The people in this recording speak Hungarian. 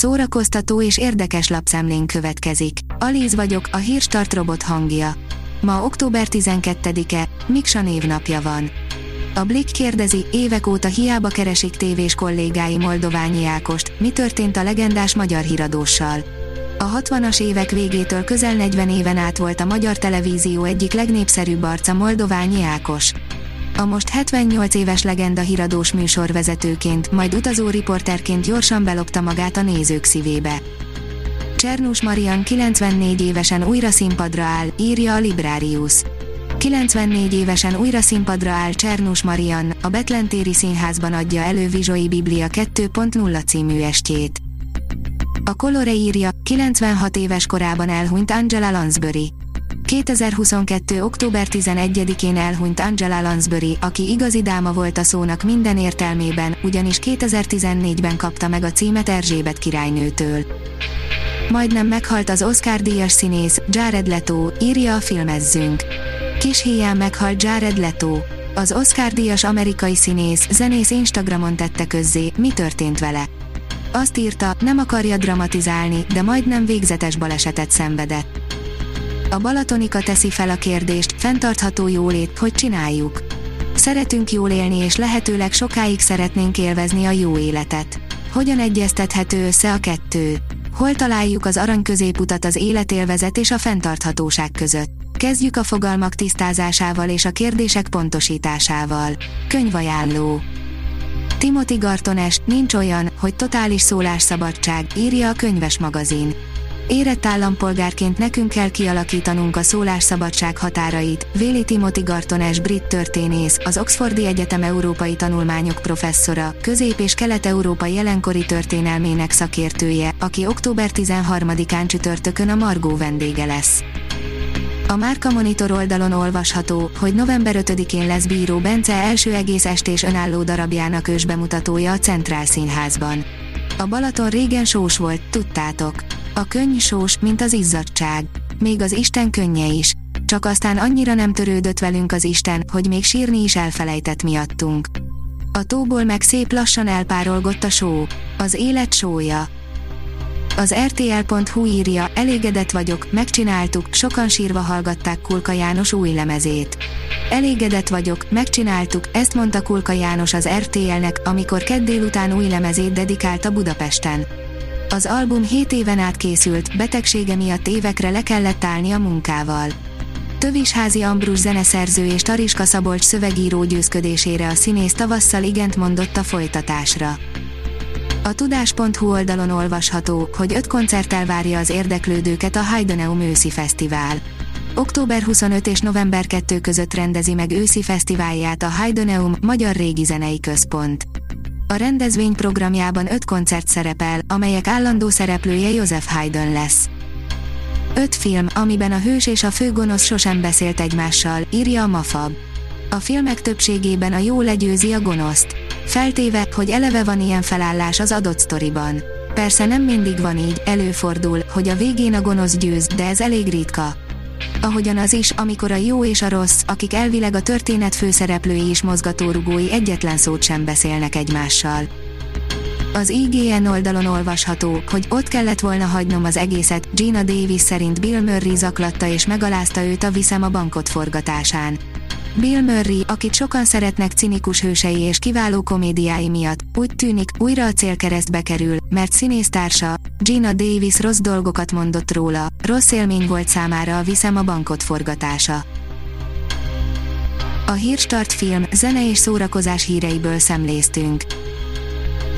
szórakoztató és érdekes lapszemlén következik. Alíz vagyok, a hírstart robot hangja. Ma október 12-e, Miksa névnapja van. A Blick kérdezi, évek óta hiába keresik tévés kollégái Moldoványi Ákost, mi történt a legendás magyar híradóssal. A 60-as évek végétől közel 40 éven át volt a magyar televízió egyik legnépszerűbb arca Moldoványi Ákos. A most 78 éves legenda híradós műsorvezetőként, majd utazó riporterként gyorsan belopta magát a nézők szívébe. Csernus Marian 94 évesen újra színpadra áll, írja a Librarius. 94 évesen újra színpadra áll Csernus Marian, a Betlentéri Színházban adja elő Vizsói Biblia 2.0 című estjét. A Colore írja, 96 éves korában elhunyt Angela Lansbury. 2022. október 11-én elhunyt Angela Lansbury, aki igazi dáma volt a szónak minden értelmében, ugyanis 2014-ben kapta meg a címet Erzsébet királynőtől. Majdnem meghalt az Oscar díjas színész, Jared Leto, írja a filmezzünk. Kis híján meghalt Jared Leto. Az Oscar díjas amerikai színész, zenész Instagramon tette közzé, mi történt vele. Azt írta, nem akarja dramatizálni, de majdnem végzetes balesetet szenvedett. A Balatonika teszi fel a kérdést, fenntartható jólét, hogy csináljuk. Szeretünk jól élni és lehetőleg sokáig szeretnénk élvezni a jó életet. Hogyan egyeztethető össze a kettő? Hol találjuk az arany középutat az életélvezet és a fenntarthatóság között? Kezdjük a fogalmak tisztázásával és a kérdések pontosításával. Könyvajánló. Timothy Gartones, nincs olyan, hogy totális szólásszabadság, írja a könyves magazin. Érett állampolgárként nekünk kell kialakítanunk a szólásszabadság határait, véli Timothy Gartones brit történész, az Oxfordi Egyetem Európai Tanulmányok professzora, közép- és kelet-európai jelenkori történelmének szakértője, aki október 13-án csütörtökön a Margó vendége lesz. A Márka Monitor oldalon olvasható, hogy november 5-én lesz Bíró Bence első egész estés önálló darabjának ősbemutatója a Centrál Színházban. A Balaton régen sós volt, tudtátok. A könny sós, mint az izzadság. Még az Isten könnye is. Csak aztán annyira nem törődött velünk az Isten, hogy még sírni is elfelejtett miattunk. A tóból meg szép lassan elpárolgott a só. Az élet sója. Az RTL.hu írja, elégedett vagyok, megcsináltuk, sokan sírva hallgatták Kulka János új lemezét. Elégedett vagyok, megcsináltuk, ezt mondta Kulka János az RTL-nek, amikor kedd délután új lemezét dedikálta Budapesten. Az album 7 éven át készült, betegsége miatt évekre le kellett állni a munkával. Tövisházi Ambrus zeneszerző és Tariska Szabolcs szövegíró győzködésére a színész tavasszal igent mondott a folytatásra. A tudás.hu oldalon olvasható, hogy öt koncerttel várja az érdeklődőket a Heideneum őszi fesztivál. Október 25 és november 2 között rendezi meg őszi fesztiválját a Heideneum Magyar Régi Zenei Központ. A rendezvény programjában öt koncert szerepel, amelyek állandó szereplője Joseph Haydn lesz. Öt film, amiben a hős és a főgonosz sosem beszélt egymással, írja a Mafab. A filmek többségében a jó legyőzi a gonoszt. Feltéve, hogy eleve van ilyen felállás az adott sztoriban. Persze nem mindig van így, előfordul, hogy a végén a gonosz győz, de ez elég ritka. Ahogyan az is, amikor a jó és a rossz, akik elvileg a történet főszereplői és mozgatórugói egyetlen szót sem beszélnek egymással. Az IGN oldalon olvasható, hogy ott kellett volna hagynom az egészet, Gina Davis szerint Bill Murray zaklatta és megalázta őt a Viszem a bankot forgatásán. Bill Murray, akit sokan szeretnek cinikus hősei és kiváló komédiái miatt, úgy tűnik, újra a célkeresztbe kerül, mert színésztársa, Gina Davis rossz dolgokat mondott róla, rossz élmény volt számára a Viszem a bankot forgatása. A Hírstart film, zene és szórakozás híreiből szemléztünk.